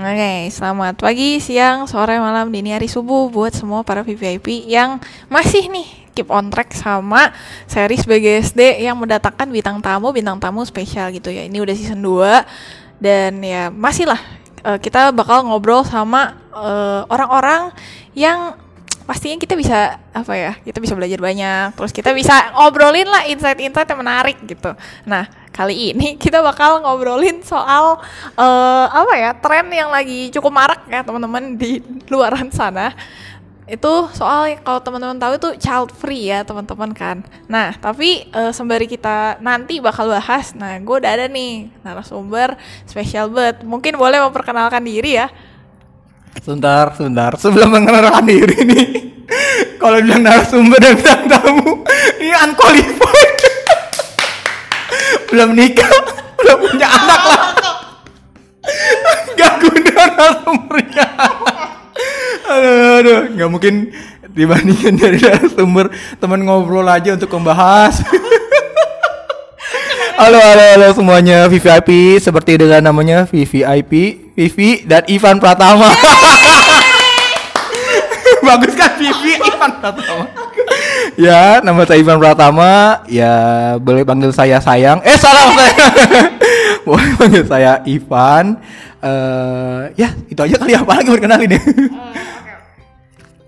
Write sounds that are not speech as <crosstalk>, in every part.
Oke, selamat pagi, siang, sore, malam, dini hari, subuh buat semua para VVIP yang masih nih keep on track sama series BGSD yang mendatangkan bintang tamu, bintang tamu spesial gitu ya. Ini udah season 2 dan ya masih lah eh, kita bakal ngobrol sama eh, orang-orang yang pastinya kita bisa apa ya kita bisa belajar banyak terus kita bisa ngobrolin lah insight-insight yang menarik gitu nah kali ini <laughs> kita bakal ngobrolin soal eh, apa ya tren yang lagi cukup marak ya teman-teman di luaran sana itu soal kalau teman-teman tahu itu child free ya teman-teman kan nah tapi eh, sembari kita nanti bakal bahas nah gue udah ada nih narasumber spesial banget mungkin boleh memperkenalkan diri ya Sebentar, sebentar. Sebelum mengenalkan diri nih, <laughs> kalau bilang narasumber dan bintang tamu, ini unqualified. Belum nikah, belum punya anak lah. Gak guna narasumbernya. aduh, aduh, nggak mungkin dibandingin dari narasumber teman ngobrol aja untuk membahas. Halo, halo, halo semuanya VVIP seperti dengan namanya VVIP, Vivi dan Ivan Pratama. <laughs> Bagus kan Vivi Ivan Pratama. Ya, nama saya Ivan Pratama. Ya, boleh panggil saya sayang. Eh, salah saya. <laughs> boleh panggil saya Ivan. Eh, ya, itu aja kali apa lagi berkenalin ya.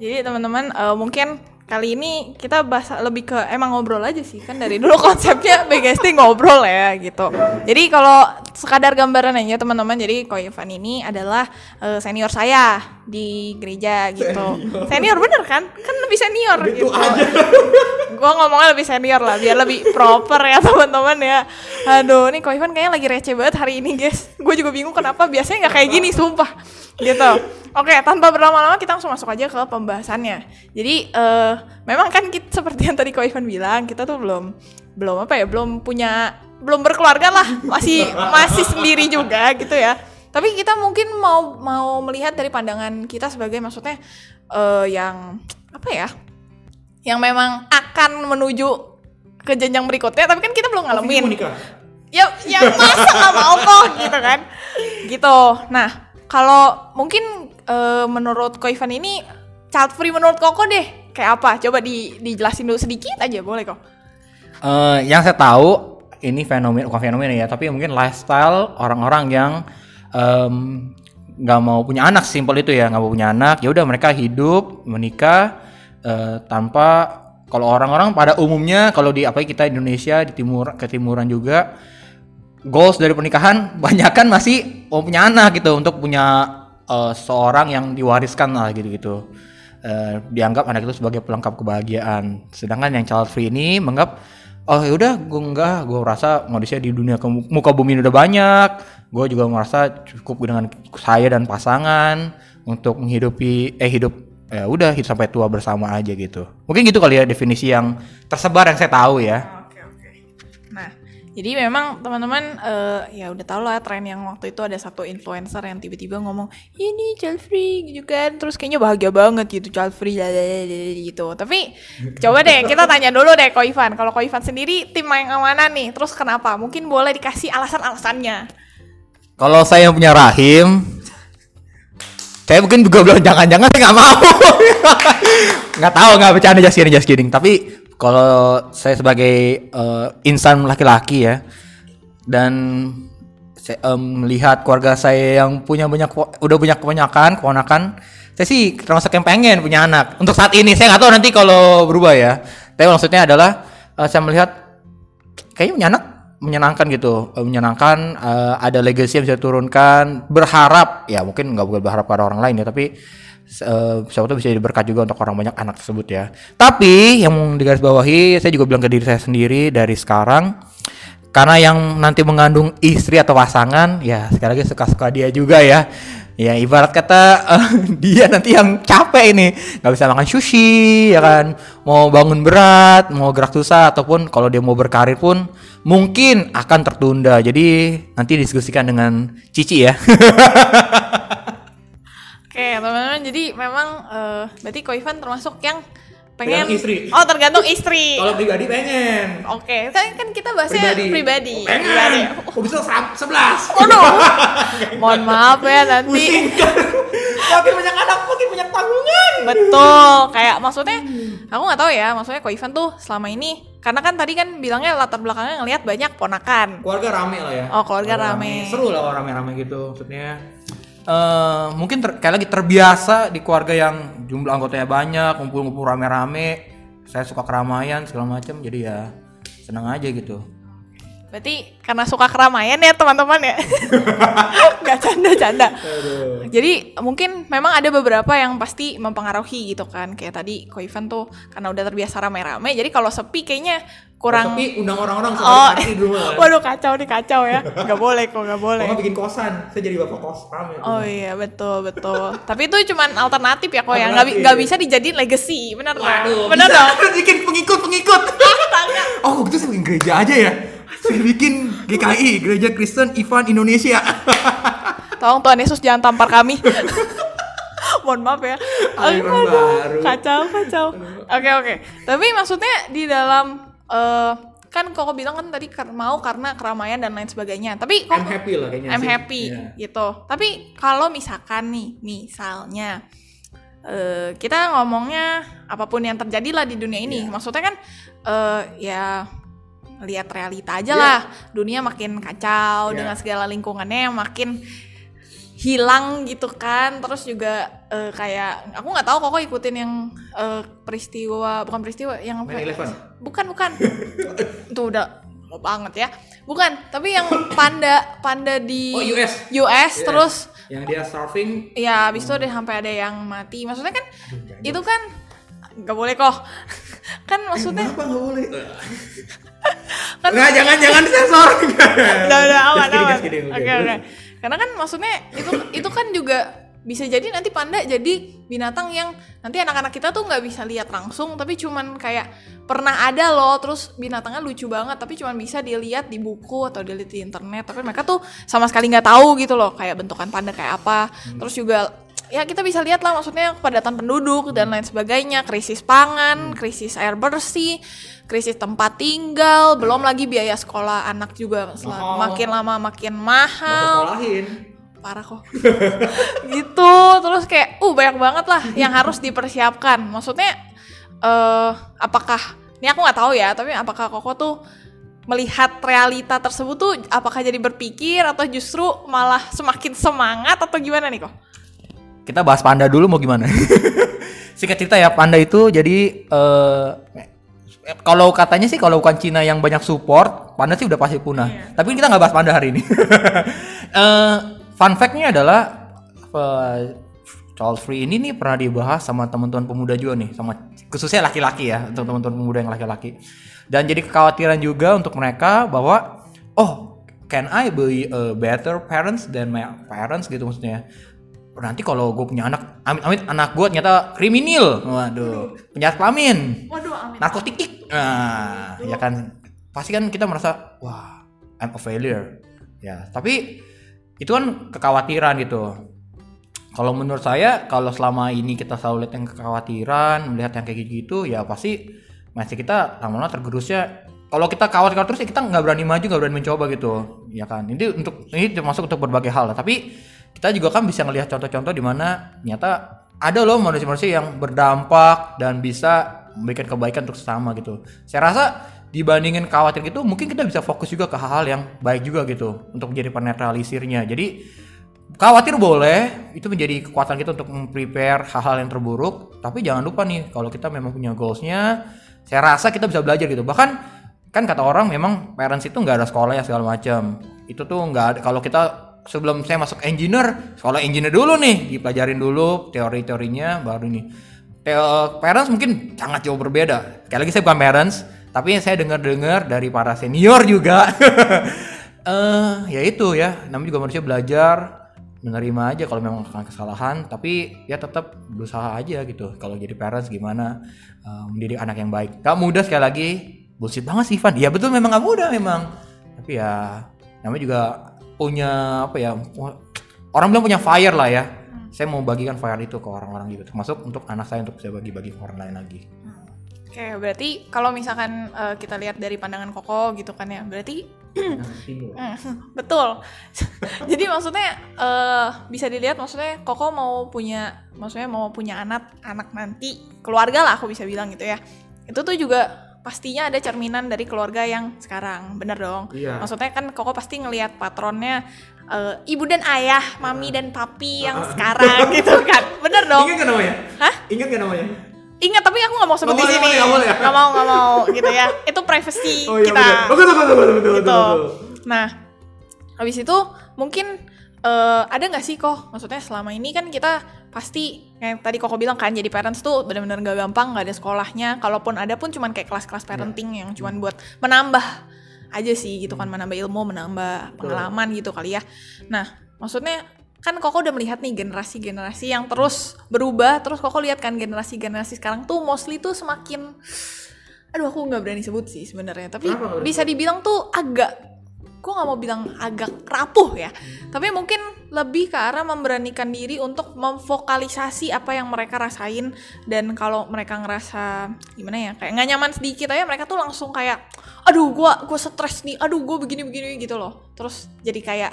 Jadi teman-teman eh, mungkin kali ini kita bahas lebih ke emang ngobrol aja sih kan dari dulu <laughs> konsepnya BGST ngobrol ya gitu. Jadi kalau sekadar gambaran aja teman-teman jadi Ko Ivan ini adalah eh, senior saya di gereja gitu. Senior, bener kan? Kan lebih senior gitu. <laughs> Gua ngomongnya lebih senior lah biar lebih proper ya teman-teman ya. Aduh, nih Ko Ivan kayaknya lagi receh banget hari ini guys. Gue juga bingung kenapa biasanya nggak kayak gini sumpah gitu. Oke, tanpa berlama-lama kita langsung masuk aja ke pembahasannya. Jadi eh memang kan kita seperti yang tadi Ko Ivan bilang, kita tuh belum belum apa ya, belum punya belum berkeluarga lah, masih masih sendiri juga gitu ya. Tapi kita mungkin mau mau melihat dari pandangan kita sebagai maksudnya eh yang apa ya? Yang memang akan menuju ke jenjang berikutnya, tapi kan kita belum ngalamin ya ya masa nggak mau kok gitu kan gitu nah kalau mungkin eh, menurut Ko Ivan ini child free menurut Koko deh. Kayak apa? Coba di dijelasin dulu sedikit aja boleh kok. Eh, yang saya tahu ini fenomena bukan fenomena ya, tapi mungkin lifestyle orang-orang yang nggak mau punya anak simpel itu ya nggak mau punya anak ya udah mereka hidup menikah eh, tanpa kalau orang-orang pada umumnya kalau di apa kita Indonesia di timur ketimuran juga goals dari pernikahan <laughs> banyak kan masih mau punya anak gitu untuk punya eh, seorang yang diwariskan lah gitu-gitu. Eh, dianggap anak itu sebagai pelengkap kebahagiaan. Sedangkan yang child free ini menganggap oh yaudah gue enggak. Gue merasa manusia di dunia ke muka bumi udah banyak. Gue juga merasa cukup dengan saya dan pasangan untuk menghidupi eh hidup ya udah hidup sampai tua bersama aja gitu. Mungkin gitu kali ya definisi yang tersebar yang saya tahu ya jadi memang teman-teman eh, ya udah tau lah tren yang waktu itu ada satu influencer yang tiba-tiba ngomong ini child free gitu kan. Terus kayaknya bahagia banget gitu child free gitu. Tapi coba deh kita tanya dulu deh Ko Ivan. Kalau Ko Ivan sendiri tim yang mana nih? Terus kenapa? Mungkin boleh dikasih alasan-alasannya. Kalau saya yang punya rahim, saya mungkin juga bilang jangan-jangan nggak mau. <laughs> nggak tahu nggak bercanda just kidding. Tapi kalau saya sebagai eh, insan laki-laki ya dan saya em, melihat keluarga saya yang punya banyak udah punya kebanyakan keponakan, saya sih termasuk yang pengen punya anak. Untuk saat ini saya nggak tahu nanti kalau berubah ya. Tapi maksudnya adalah eh, saya melihat kayaknya punya anak menyenangkan gitu Eh, menyenangkan eh, ada legacy yang bisa turunkan berharap ya mungkin nggak boleh berharap pada orang lain ya tapi eh, siapa tahu bisa jadi berkat juga untuk orang banyak anak tersebut ya. Tapi yang digarisbawahi saya juga bilang ke diri saya sendiri dari sekarang karena yang nanti mengandung istri atau pasangan ya sekali lagi suka-suka dia juga ya. Ya ibarat kata eh, <laughs> dia nanti yang capek ini. Nggak bisa makan sushi ya kan? Mau bangun berat mau gerak susah ataupun kalau dia mau berkarir pun mungkin akan tertunda. Jadi nanti diskusikan dengan Cici ya <laughs> oke teman-teman jadi memang eh, berarti Ko Ivan termasuk yang pengen Tergantung istri. oh tergantung istri pribadi pengen Oke, kan, kan kita bahasnya Pribadi. pribadi. Oh, pengen. Pribadi. kok bisa ser- sebelas Waduh. <laughs> Mohon maaf ya nanti. pusing <laughs> makin banyak anak makin banyak tanggungan Betul. Kayak maksudnya aku nggak tahu ya, maksudnya Ko Ivan tuh selama ini karena kan tadi kan bilangnya latar belakangnya ngelihat banyak ponakan. keluarga rame lah ya Oh, keluarga rame. seru lah kalau rame-rame gitu maksudnya eh mungkin ter- kayak lagi terbiasa di keluarga yang jumlah anggotanya banyak ngumpul-ngumpul rame-rame saya suka keramaian segala macam jadi ya senang aja gitu Berarti karena suka keramaian ya teman-teman ya. <laughs> Gak canda-canda. Jadi mungkin memang ada beberapa yang pasti mempengaruhi gitu kan. Kayak tadi Ko Ivan tuh karena udah terbiasa rame-rame. Jadi kalau sepi kayaknya kurang tapi undang orang-orang Oh, sekali di rumah waduh kacau nih kacau ya. <laughs> Gak boleh kok, gak boleh. Kalau nggak bikin kosan, saya jadi bapak kos rame. Oh iya betul betul. Tapi itu cuman alternatif ya kok ya. Nggak nggak bisa dijadiin legacy, nggak? Waduh, Bener bisa dong. <laughs> bikin pengikut-pengikut. <laughs> oh, gitu saya bikin gereja aja ya. Saya bikin GKI, Gereja Kristen Ivan Indonesia. Tolong Tuhan Yesus jangan tampar kami. Mohon maaf ya. Aduh, baru. Kacau, kacau. Oke, oke. Tapi maksudnya di dalam eh kan koko bilang kan tadi mau karena keramaian dan lain sebagainya. Tapi I'm kok happy lah kayaknya. I'm sih. happy Iya. gitu. Tapi kalau misalkan nih, misalnya eh kita ngomongnya apa pun yang terjadi lah di dunia ini, Iya. maksudnya kan eh ya lihat realita aja Iya. lah. Dunia makin kacau Iya. dengan segala lingkungannya yang makin hilang gitu kan. Terus juga eh, kayak aku nggak tahu kok ikutin yang eh, peristiwa bukan peristiwa yang apa? 9/11. Bukan, bukan. Itu udah banget ya. Bukan, tapi yang panda panda di Oh, US. US Iya. terus Yang dia surfing. ya habis itu ada sampai ada yang mati. Maksudnya kan itu kan nggak boleh kok. <laughs> kan maksudnya Kenapa nggak boleh? <laughs> kan Nggak, jangan jangan disensor. <laughs> udah udah aman aman. oke. oke. Karena kan maksudnya itu itu kan juga bisa jadi nanti panda jadi binatang yang nanti anak-anak kita tuh nggak bisa lihat langsung tapi cuman kayak pernah ada loh terus binatangnya lucu banget tapi cuman bisa dilihat di buku atau dilihat di internet. Tapi mereka tuh sama sekali nggak tahu gitu loh kayak bentukan panda kayak apa. Terus juga ya kita bisa lihat lah maksudnya kepadatan penduduk dan lain sebagainya krisis pangan krisis air bersih krisis tempat tinggal belum lagi biaya sekolah anak juga Mahal. makin lama makin Mau mahal sekolahin. Parah kok <laughs> gitu terus kayak uh banyak banget lah yang harus dipersiapkan maksudnya eh apakah ini aku nggak tahu ya tapi apakah koko tuh melihat realita tersebut tuh apakah jadi berpikir atau justru malah semakin semangat atau gimana nih kok Kita bahas panda dulu mau gimana? <laughs> Singkat cerita ya, panda itu jadi eh kalau katanya sih kalau bukan Cina yang banyak support, panda sih udah pasti punah. Iya. Tapi kita nggak bahas panda hari ini. <laughs> Eh, fun fact-nya adalah eh, Charles Free ini nih pernah dibahas sama teman-teman pemuda juga nih, sama khususnya laki-laki ya, untuk teman-teman pemuda yang laki-laki. Dan jadi kekhawatiran juga untuk mereka bahwa oh, can I be a better parents than my parents gitu maksudnya. Nanti kalau gue punya anak, amit-amit anak gue ternyata kriminal, waduh, penjahat kelamin, waduh amin narkotik, nah, ya kan, pasti kan kita merasa wah, I'm a failure, ya. Tapi itu kan kekhawatiran gitu. Kalau menurut saya, kalau selama ini kita selalu lihat yang kekhawatiran, melihat yang kayak gitu, ya pasti masih kita lama-lama tergerusnya. Kalau kita khawatir terus, ya kita nggak berani maju, nggak berani mencoba gitu, ya kan. Ini untuk ini termasuk untuk berbagai hal. lah. Tapi kita juga kan bisa ngelihat contoh-contoh di mana ternyata ada loh manusia-manusia yang berdampak dan bisa memberikan kebaikan untuk sesama gitu. Saya rasa dibandingin khawatir gitu, mungkin kita bisa fokus juga ke hal-hal yang baik juga gitu untuk menjadi penetralisirnya. Jadi khawatir boleh, itu menjadi kekuatan kita untuk prepare hal-hal yang terburuk. Tapi jangan lupa nih, kalau kita memang punya goalsnya, saya rasa kita bisa belajar gitu. Bahkan kan kata orang memang parents itu nggak ada sekolah ya segala macam. Itu tuh nggak ada. Kalau kita sebelum saya masuk engineer, sekolah engineer dulu nih, dipelajarin dulu teori-teorinya, baru nih. Teo- parents mungkin sangat jauh berbeda. Sekali lagi saya bukan parents, tapi yang saya dengar-dengar dari para senior juga. <laughs> eh ya itu ya, namanya juga manusia belajar menerima aja kalau memang akan kesalahan, tapi ya tetap berusaha aja gitu. Kalau jadi parents gimana eh, mendidik anak yang baik. Gak mudah sekali lagi, bullshit banget sih Ivan. Ya betul memang gak mudah memang. Tapi ya namanya juga punya apa ya? Orang bilang punya fire lah ya. Saya mau bagikan fire itu ke orang-orang gitu, termasuk untuk anak saya untuk bisa bagi-bagi ke orang lain lagi. Oke, berarti kalau misalkan eh, kita lihat dari pandangan Koko gitu kan ya, berarti Hmm, betul. <laughs> Jadi maksudnya eh, bisa dilihat maksudnya Koko mau punya maksudnya mau punya anak anak nanti keluarga lah aku bisa bilang gitu ya. Itu tuh juga pastinya ada cerminan dari keluarga yang sekarang, bener dong. Iya. Maksudnya kan Koko pasti ngelihat patronnya eh, ibu dan ayah, mami dan papi yang sekarang gitu kan, <laughs> bener dong. Ingat gak namanya? Hah? Ingat gak namanya? Ingat tapi aku nggak mau sebut di sini. nggak ya? Nggak mau nggak mau gitu ya. <laughs> Itu privacy Oh iya kita betul. Betul betul betul gitu. betul. Nah, habis itu mungkin eh, ada nggak sih kok? Maksudnya selama ini kan kita pasti kayak tadi koko bilang kan jadi parents tuh benar-benar nggak gampang, nggak ada sekolahnya. Kalaupun ada pun cuman kayak kelas-kelas parenting yang cuman buat menambah aja sih gitu kan, menambah ilmu, menambah pengalaman gitu kali ya. Nah, maksudnya kan koko udah melihat nih generasi-generasi yang terus berubah, terus koko lihat kan generasi-generasi sekarang tuh mostly tuh semakin aduh aku nggak berani sebut sih sebenarnya tapi Kenapa bisa dibilang tuh agak gue nggak mau bilang agak rapuh ya tapi mungkin lebih ke arah memberanikan diri untuk memvokalisasi apa yang mereka rasain dan kalau mereka ngerasa gimana ya kayak nggak nyaman sedikit aja mereka tuh langsung kayak aduh gue gue stres nih aduh gue begini begini gitu loh. Terus jadi kayak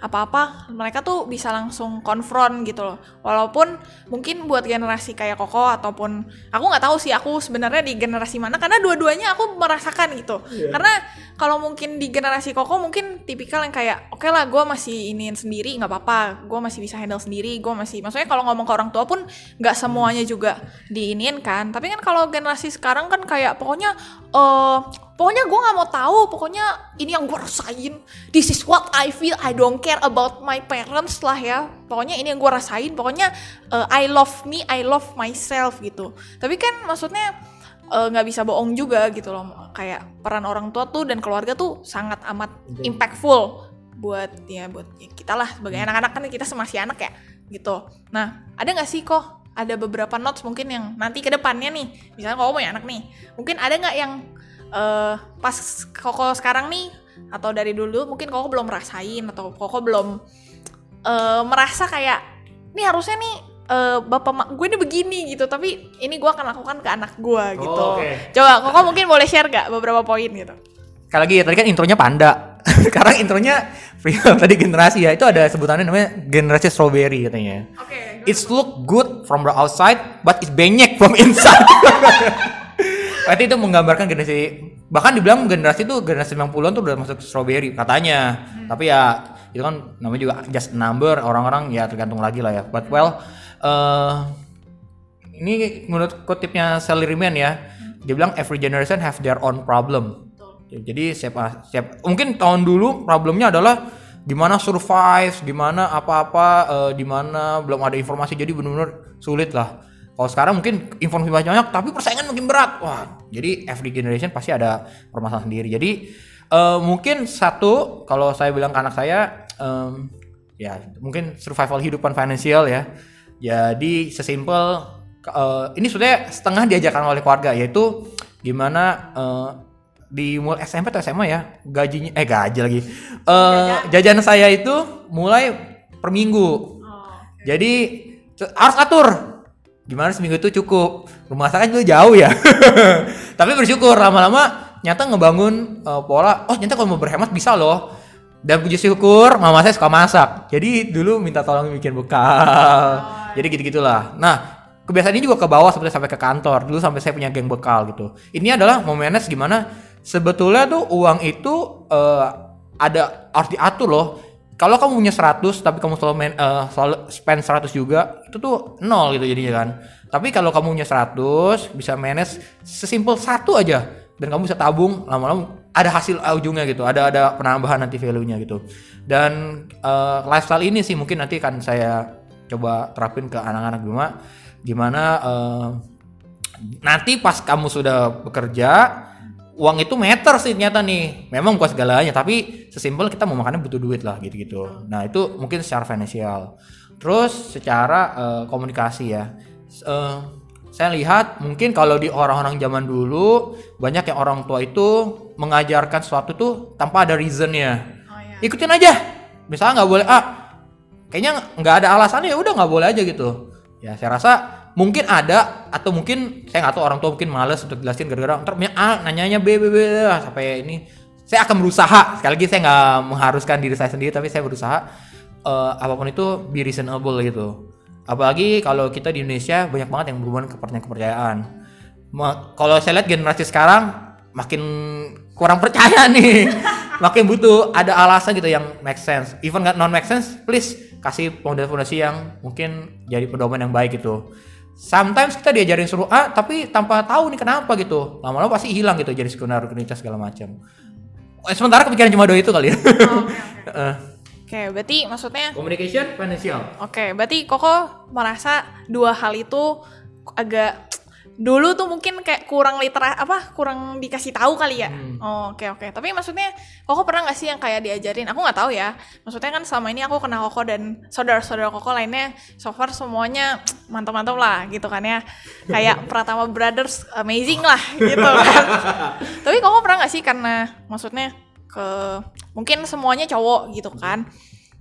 apa-apa mereka tuh bisa langsung konfront gitu loh. Walaupun mungkin buat generasi kayak koko ataupun aku nggak tahu sih aku sebenarnya di generasi mana karena dua-duanya aku merasakan gitu. Karena kalau mungkin di generasi koko mungkin tipikal yang kayak oke lah gue masih iniin sendiri nggak apa-apa gue masih bisa handle sendiri gue masih maksudnya kalau ngomong ke orang tua pun nggak semuanya juga diinin kan. Tapi kan kalau generasi sekarang kan kayak pokoknya eh pokoknya gue nggak mau tahu pokoknya ini yang gue rasain. This is what I feel I don't care about my parents lah ya. Pokoknya ini yang gue rasain pokoknya uh, I love me I love myself gitu. Tapi kan maksudnya uh, nggak bisa bohong juga gitu loh. Kayak peran orang tua tuh dan keluarga tuh sangat amat impactful buat ya buat ya kita lah sebagai anak-anak kan kita masih anak ya gitu. Nah ada nggak sih kok ada beberapa notes mungkin yang nanti ke depannya nih. Misalnya kalau punya anak nih. Mungkin ada nggak yang eh pas koko sekarang nih atau dari dulu mungkin koko belum rasain atau koko belum eh merasa kayak ini harusnya nih eh, bapak mak gue ini begini gitu tapi ini gue akan lakukan ke anak gue gitu oke. coba koko mungkin boleh share gak beberapa poin gitu Sekali lagi tadi kan intronya panda. <laughs> Sekarang intronya tadi generasi ya. Itu ada sebutannya namanya generasi strawberry katanya. oke It's look good from the outside, but it's benyek from <laughs> inside. Berarti itu menggambarkan generasi bahkan dibilang generasi itu generasi 90-an tuh udah masuk strawberry katanya. Tapi ya itu kan namanya juga just number orang-orang ya tergantung lagi lah ya. But well eh ini menurut kutipnya Sally Riemann ya, dia bilang every generation have their own problem. Jadi siapa siap mungkin tahun dulu problemnya adalah gimana survive, gimana apa-apa, eh, di mana belum ada informasi jadi benar-benar sulit lah. Kalau sekarang mungkin informasi banyak tapi persaingan makin berat. Wah, jadi every generation pasti ada permasalahan sendiri. Jadi eh, mungkin satu kalau saya bilang ke anak saya em, ya mungkin survival hidupan finansial ya. Jadi sesimpel eh, ini sudah setengah diajarkan oleh keluarga yaitu gimana eh, di mulai SMP atau SMA ya gajinya eh gaji lagi eh jajan saya itu mulai per minggu jadi te- harus atur gimana seminggu itu cukup? Rumah saya kan juga jauh ya. <laughs> Tapi bersyukur lama-lama nyata ngebangun eh, pola oh nyata kalau mau berhemat bisa loh. Dan puji syukur mama saya suka masak. Jadi dulu minta tolong bikin bekal. <laughs> Jadi gitu gitulah nah kebiasaan ini juga ke bawah seperti sampai ke kantor. Dulu sampai saya punya geng bekal gitu. Ini adalah memanage gimana? Sebetulnya tuh uang itu eh, ada harus diatur loh kalau kamu punya 100 tapi kamu selalu, main, eh, selalu spend 100 juga itu tuh nol gitu jadinya kan. Tapi kalau kamu punya 100 bisa manage sesimpel satu aja dan kamu bisa tabung lama-lama ada hasil ujungnya gitu ada ada penambahan nanti value-nya gitu. Dan eh, lifestyle ini sih mungkin nanti akan saya coba terapin ke anak-anak rumah gimana eh, nanti pas kamu sudah bekerja uang itu meter sih ternyata nih. Memang bukan segalanya tapi sesimpel kita mau makannya butuh duit lah gitu-gitu. Nah itu mungkin secara finansial. Terus secara eh, komunikasi ya. Eh, saya lihat mungkin kalau di orang-orang zaman dulu banyak yang orang tua itu mengajarkan sesuatu tuh tanpa ada reasonnya. Oh ya ikutin aja. Misalnya nggak boleh ah kayaknya nggak ada alasannya ya udah nggak boleh aja gitu. Ya saya rasa mungkin ada atau mungkin saya nggak tahu orang tua mungkin males untuk jelasin gara-gara ntar A nanyanya B B B sampai ini. Saya akan berusaha sekali lagi saya nggak mengharuskan diri saya sendiri tapi saya berusaha eh, apa pun itu be reasonable gitu. Apalagi kalau kita di Indonesia banyak banget yang berhubungan kepercayaan kepercayaan kalau saya lihat generasi sekarang makin kurang percaya <laughs> nih. Makin butuh ada alasan gitu yang make sense. Even nggak non make sense please kasih fondasi-fondasi yang mungkin jadi pedoman yang baik gitu sometimes kita diajarin suruh A tapi tanpa tahu nih kenapa gitu. Lama-lama pasti hilang gitu jadi sekunder rutinitas segala macam. Eh, sementara kepikiran cuma dua itu kali ya. <laughs> Eh, Oke, berarti maksudnya communication financial. Oke, berarti Koko merasa dua hal itu agak dulu tuh mungkin kayak kurang litera apa kurang dikasih tahu kali ya. Oh, Oke oke. Tapi maksudnya Koko pernah nggak sih yang kayak diajarin? Aku nggak tahu ya. Maksudnya kan selama ini aku kenal Koko dan saudara-saudara Koko lainnya so far semuanya mantap-mantap lah gitu kan ya. Kayak <laughs> Pratama Brothers amazing lah gitu kan. <laughs> Tapi Koko pernah nggak sih karena maksudnya ke mungkin semuanya cowok gitu kan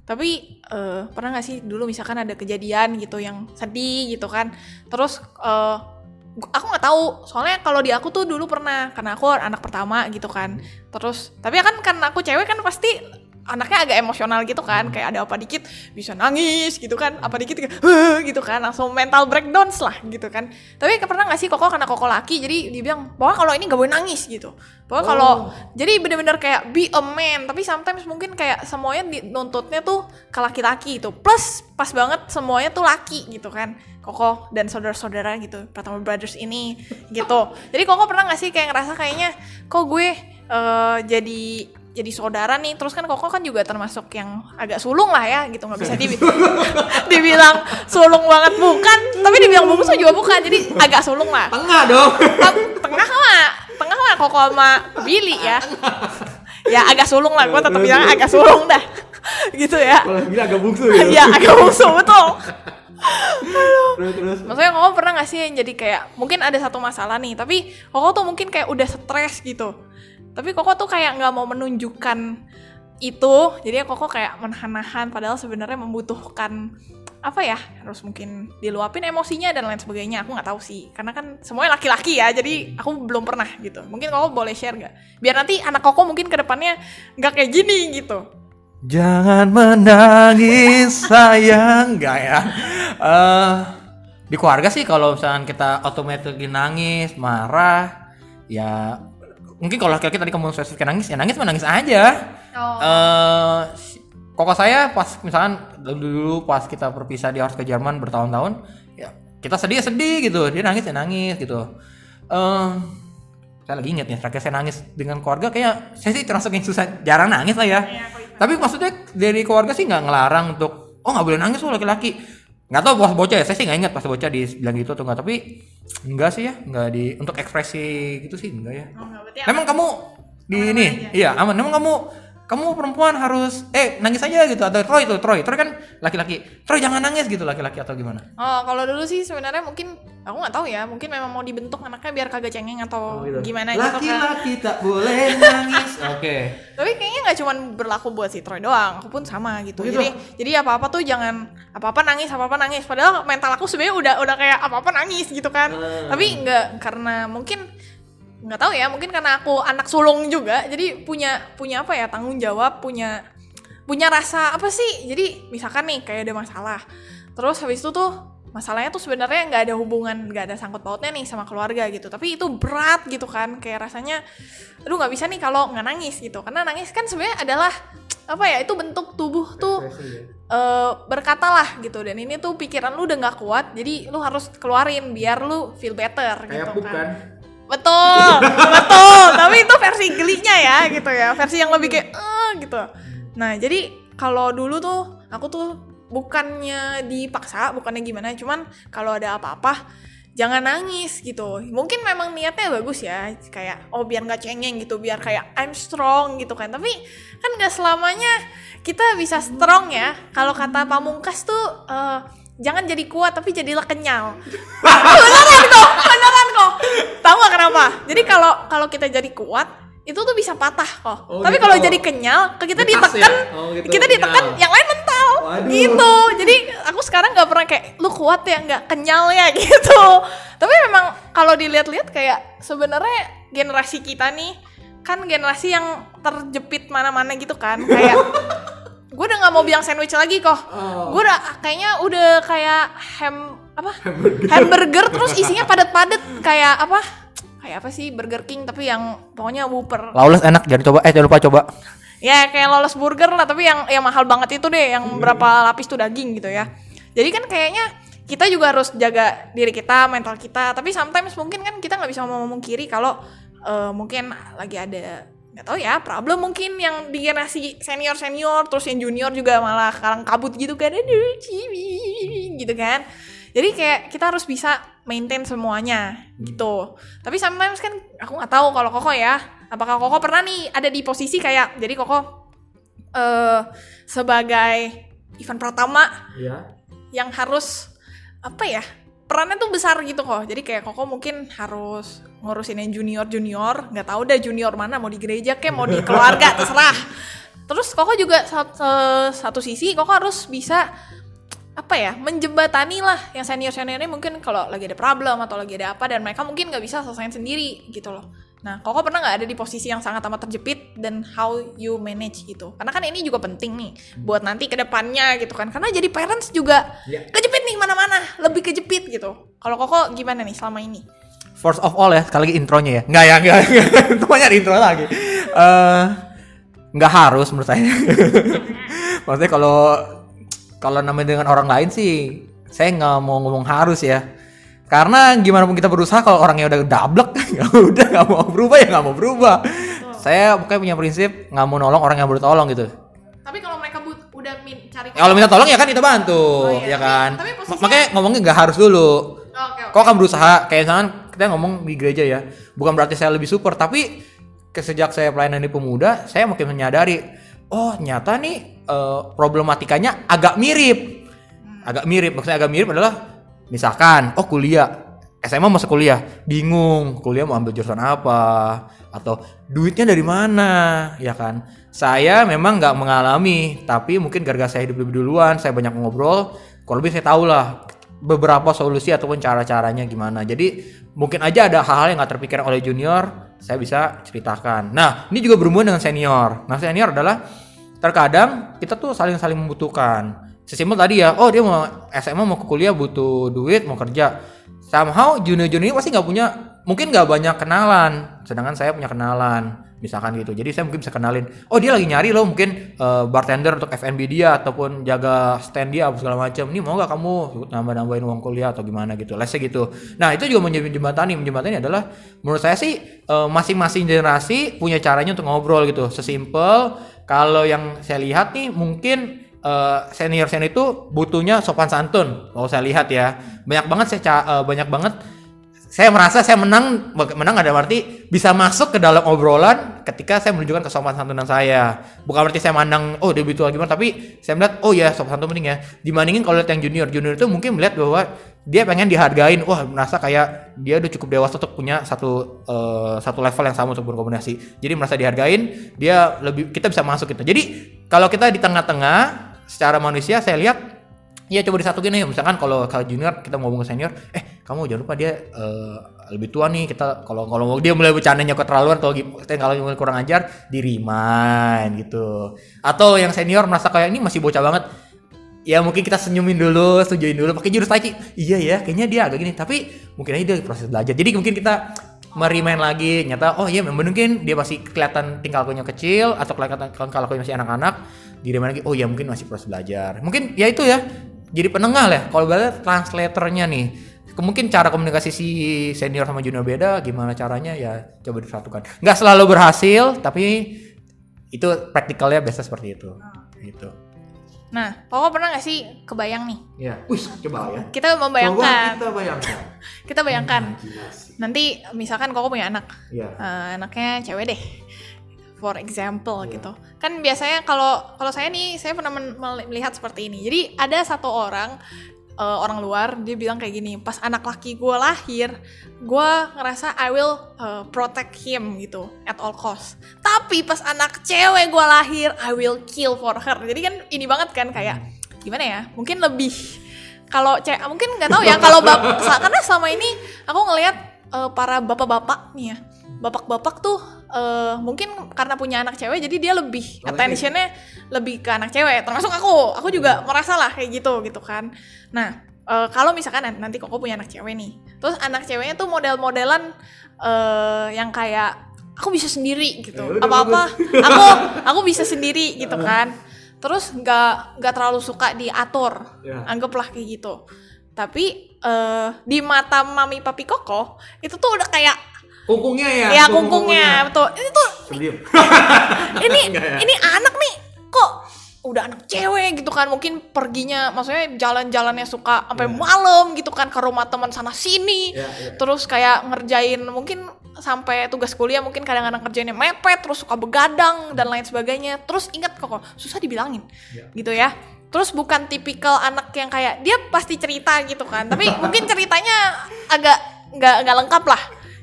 tapi eh, pernah nggak sih dulu misalkan ada kejadian gitu yang sedih gitu kan terus gu- aku nggak tahu. Soalnya kalau di aku tuh dulu pernah karena aku anak pertama gitu kan. Terus tapi kan karena aku cewek kan pasti anaknya agak emosional gitu kan kayak ada apa dikit bisa nangis gitu kan apa dikit "Huh," gitu kan langsung mental breakdowns lah gitu kan. Tapi pernah nggak sih koko karena koko laki jadi dia bilang bahwa kalau ini gak boleh nangis gitu. Bahwa kalau jadi bener-bener kayak be a man tapi sometimes mungkin kayak semuanya nuntutnya tuh ke laki-laki itu plus pas banget semuanya tuh laki gitu kan Koko dan saudara-saudara gitu Pratama Brothers ini gitu. <laughs> Jadi Koko pernah nggak sih kayak ngerasa kayaknya kok gue eh, jadi jadi saudara nih. Terus kan Koko kan juga termasuk yang agak sulung lah ya gitu. Nggak bisa dibi- <laughs> dibilang sulung banget. Bukan. Tapi dibilang bungsu juga bukan. Jadi agak sulung lah. Tengah dong. Teng- tengah mah tengah mah Koko sama Billy ya. Ya agak sulung lah. Gue tetap bilang agak sulung dah. <laughs> Gitu ya. Kalau bilang agak bungsu ya agak bungsu betul. Terus terus. Maksudnya Koko pernah gak sih yang jadi kayak mungkin ada satu masalah nih tapi Koko tuh mungkin kayak udah stres gitu tapi Koko tuh kayak nggak mau menunjukkan itu. Jadi Koko kayak menahan-nahan padahal sebenarnya membutuhkan apa ya harus mungkin diluapin emosinya dan lain sebagainya. Aku nggak tahu sih karena kan semuanya laki-laki ya jadi aku belum pernah gitu. Mungkin Koko boleh share nggak? Biar nanti anak Koko mungkin ke depannya nggak kayak gini gitu. Jangan menangis sayang Enggak ya? Eh, Di keluarga sih kalau misalnya kita otomatis nangis Marah Ya Mungkin kalau laki-laki tadi kamu spesifik nangis Ya nangis mah nangis aja. Oh. Eh, si- Koko saya pas misalkan dulu pas kita berpisah di harus ke Jerman bertahun-tahun ya kita sedih ya sedih gitu. Dia nangis ya nangis gitu. Eh, saya lagi inget nih terakhir saya nangis dengan keluarga kayak saya sih termasuk yang susah jarang nangis lah ya. Tapi maksudnya dari keluarga sih nggak ngelarang untuk oh nggak boleh nangis lo laki-laki nggak tahu pas bocah ya saya sih nggak ingat pas bocah dibilang gitu atau nggak tapi enggak sih ya nggak di untuk ekspresi gitu sih enggak ya. Oh, memang kamu di ini iya aman. Memang kamu kamu perempuan harus eh nangis aja gitu atau Troy itu Troy Troy kan laki-laki Troy jangan nangis gitu laki-laki atau gimana Oh, kalau dulu sih sebenarnya mungkin aku nggak tahu ya, mungkin memang mau dibentuk anaknya biar kagak cengeng atau gimana gitu kan. laki-laki tak boleh nangis <laughs> oke Tapi kayaknya nggak cuma berlaku buat si Troy doang, aku pun sama gitu. Oh, gitu? Jadi jadi apa-apa tuh jangan apa-apa nangis, apa-apa nangis. Padahal mental aku sebenarnya udah udah kayak apa-apa nangis gitu kan. Hmm. Tapi nggak karena mungkin nggak tahu ya, mungkin karena aku anak sulung juga, jadi punya punya apa ya tanggung jawab, punya punya rasa apa sih? Jadi misalkan nih kayak ada masalah, terus habis itu tuh masalahnya tuh sebenarnya nggak ada hubungan, nggak ada sangkut pautnya nih sama keluarga gitu. Tapi itu berat gitu kan, kayak rasanya, aduh nggak bisa nih kalau nggak nangis gitu. Karena nangis kan sebenarnya adalah apa ya? Itu bentuk tubuh tuh eh berkata lah gitu. Dan ini tuh pikiran lu udah nggak kuat, jadi lu harus keluarin biar lu feel better gitu kan. Betul, betul. Tapi itu versi gelinya ya gitu ya. Versi yang lebih kayak eh gitu. Nah, jadi kalau dulu tuh aku tuh bukannya dipaksa, bukannya gimana, cuman kalau ada apa-apa jangan nangis gitu. Mungkin memang niatnya bagus ya, kayak oh biar nggak cengeng gitu, biar kayak I'm strong gitu kan. Tapi kan nggak selamanya kita bisa strong ya. Kalau kata Pamungkas tuh eh, jangan jadi kuat tapi jadilah kenyal. beneran kok, beneran kok. Tahu gak kenapa? Jadi kalau kalau kita jadi kuat itu tuh bisa patah kok. Oh, Tapi gitu. kalau jadi kenyal, ke kita Di tas ditekan, ya? Oh, gitu, kita ditekan, kenyal. yang lain mental. Waduh. Gitu. Jadi aku sekarang nggak pernah kayak lu kuat ya nggak kenyal ya <laughs> gitu. Tapi memang kalau dilihat-lihat kayak sebenarnya generasi kita nih kan generasi yang terjepit mana-mana gitu kan kayak <laughs> gue udah nggak mau bilang sandwich lagi kok. Gue udah kayaknya udah kayak ham apa? Hamburger, terus isinya padat-padat kayak apa? Kayak apa sih Burger King tapi yang pokoknya Whopper. Lawless enak, jangan coba. Eh jangan lupa coba. ya kayak lolos burger lah tapi yang yang mahal banget itu deh yang berapa lapis tuh daging gitu ya. Jadi kan kayaknya kita juga harus jaga diri kita mental kita tapi sometimes mungkin kan kita nggak bisa ngomong kiri kalau eh, mungkin lagi ada nggak tahu ya problem mungkin yang di generasi senior senior terus yang junior juga malah sekarang kabut gitu kan. Aduh cibi gitu kan. Jadi kayak kita harus bisa maintain semuanya gitu. Tapi sometimes kan aku nggak tahu kalau koko ya apakah koko pernah nih ada di posisi kayak jadi koko eh sebagai event pertama Iya. yang harus apa ya perannya tuh besar gitu kok. Jadi kayak koko mungkin harus ngurusin yang junior junior nggak tahu deh junior mana mau di gereja kayak mau di keluarga <laughs> terserah. Terus koko juga satu, satu sisi koko harus bisa apa ya menjembatani lah yang senior seniornya mungkin kalau lagi ada problem atau lagi ada apa dan mereka mungkin nggak bisa selesaiin sendiri gitu loh nah koko pernah nggak ada di posisi yang sangat amat terjepit dan how you manage gitu karena kan ini juga penting nih buat nanti ke depannya gitu kan karena jadi parents juga Iya. kejepit nih mana-mana lebih kejepit gitu kalau koko gimana nih selama ini First of all ya, sekali lagi intronya ya. Enggak ya, enggak. <laughs> Itu banyak intro lagi. Eh nggak harus menurut saya. <laughs> Maksudnya kalau kalau namanya dengan orang lain sih, saya nggak mau ngomong harus ya. Karena gimana pun kita berusaha kalau orangnya udah dablek, <laughs> ya udah nggak mau berubah ya nggak mau berubah. Saya pokoknya punya prinsip nggak mau nolong orang yang baru tolong gitu. tapi kalau mereka but, udah min- cari Ya, kalau minta tolong ya kan kita bantu, Oh, iya. ya kan. Tapi- tapi posisinya- Makanya ngomongnya nggak harus dulu. oke oke Kok akan berusaha kayak misalkan kita ngomong di gereja ya, bukan berarti saya lebih super, tapi sejak saya pelayanan di pemuda, saya makin menyadari, oh nyata nih eh, problematikanya agak mirip, agak mirip. Maksudnya agak mirip adalah misalkan, oh kuliah, SMA masuk kuliah, bingung kuliah mau ambil jurusan apa, atau duitnya dari mana, ya kan? Saya memang nggak mengalami, tapi mungkin gara-gara saya hidup lebih duluan, saya banyak ngobrol, kalau lebih saya tahu lah beberapa solusi ataupun cara-caranya gimana. Jadi mungkin aja ada hal-hal yang nggak terpikirkan oleh junior, saya bisa ceritakan. Nah, ini juga berhubungan dengan senior. Nah, senior adalah terkadang kita tuh saling saling membutuhkan. Sesimpel tadi ya, oh dia mau SMA mau ke kuliah butuh duit, mau kerja. Somehow junior-junior ini pasti nggak punya, mungkin nggak banyak kenalan. Sedangkan saya punya kenalan, misalkan gitu. Jadi saya mungkin bisa kenalin, oh dia lagi nyari loh mungkin eh, bartender untuk F&B dia ataupun jaga stand dia apa segala macam. Ini mau nggak kamu nambah-nambahin uang kuliah atau gimana gitu, lesnya gitu. Nah itu juga menjadi jembatani. Menjembatani adalah menurut saya sih eh, masing-masing generasi punya caranya untuk ngobrol gitu. Sesimpel kalau yang saya lihat nih mungkin senior senior itu butuhnya sopan santun. Kalau saya lihat ya banyak banget saya eh, banyak banget. Saya merasa saya menang menang ada arti bisa masuk ke dalam obrolan ketika saya menunjukkan kesopan santunan saya. Bukan berarti saya mandang oh dia butuh gimana tapi saya melihat oh ya sopan santun penting ya. Dibandingin kalau lihat yang junior. Junior itu mungkin melihat bahwa dia pengen dihargain. Wah merasa kayak dia udah cukup dewasa untuk punya satu eh, satu level yang sama untuk berkomunikasi jadi merasa dihargain dia lebih kita bisa masuk gitu. Jadi kalau kita di tengah-tengah secara manusia saya lihat Iya coba disatuin nih misalkan kalau kalau junior kita mau ngomong ke senior, eh kamu jangan lupa dia eh, lebih tua nih kita kalau kalau dia mulai bercandanya keterlaluan atau gi- kalau kurang ajar di remind gitu. Atau yang senior merasa kayak ini masih bocah banget. Ya mungkin kita senyumin dulu, setujuin dulu pakai jurus taiki. Iya ya, kayaknya dia agak gini, tapi mungkin aja dia proses belajar. Jadi mungkin kita merimain lagi. Nyata oh iya mungkin dia masih kelihatan tingkah lakunya kecil atau kelihatan tingkah lakunya masih anak-anak di remind lagi oh ya mungkin masih proses belajar. Mungkin ya itu ya jadi penengah lah. Kalau berarti translatornya nih mungkin cara komunikasi si senior sama junior beda gimana caranya ya coba disatukan. Nggak selalu berhasil tapi itu praktikalnya biasa seperti itu. Gitu nah koko pernah nggak sih kebayang nih? Ya wih coba ya. Kita membayangkan. Kita bayangkan. <laughs> Kita bayangkan. Nanti misalkan koko punya anak. Ya. Eh, anaknya cewek deh. For example gitu. Kan biasanya kalau kalau saya nih saya pernah melihat seperti ini. Jadi ada satu orang eh, orang luar dia bilang kayak gini pas anak laki gue lahir gue ngerasa I will eh, protect him gitu at all cost. Tapi pas anak cewek gue lahir I will kill for her. Jadi kan ini banget kan kayak gimana ya mungkin lebih kalau cewek mungkin nggak tahu ya kalau bap karena selama ini aku ngelihat eh, para bapak-bapak nih ya bapak-bapak tuh eh, mungkin karena punya anak cewek jadi dia lebih attentionnya lebih ke anak cewek termasuk aku. Aku juga merasa lah kayak gitu gitu kan. Nah eh, kalau misalkan nan- nanti koko punya anak cewek nih terus anak ceweknya tuh model-modelan eh, yang kayak aku bisa sendiri gitu. Apa apa <laughs> aku <laughs> aku bisa sendiri gitu kan. Terus nggak nggak terlalu suka diatur Ya. anggaplah kayak gitu. Tapi eh, di mata mami papi koko itu tuh udah kayak Kungkungnya ya. ya kungkungnya betul. Ini tuh <laughs> ini ya? ini anak nih kok udah anak cewek gitu kan? Mungkin perginya maksudnya jalan-jalannya suka sampai malam gitu kan ke rumah teman sana sini. Ya, ya. terus kayak ngerjain mungkin sampai tugas kuliah mungkin kadang-kadang kerjainnya mepet terus suka begadang dan lain sebagainya. Terus ingat kok susah dibilangin Ya. gitu ya. Terus bukan tipikal anak yang kayak dia pasti cerita gitu kan. Tapi mungkin ceritanya agak nggak nggak lengkap lah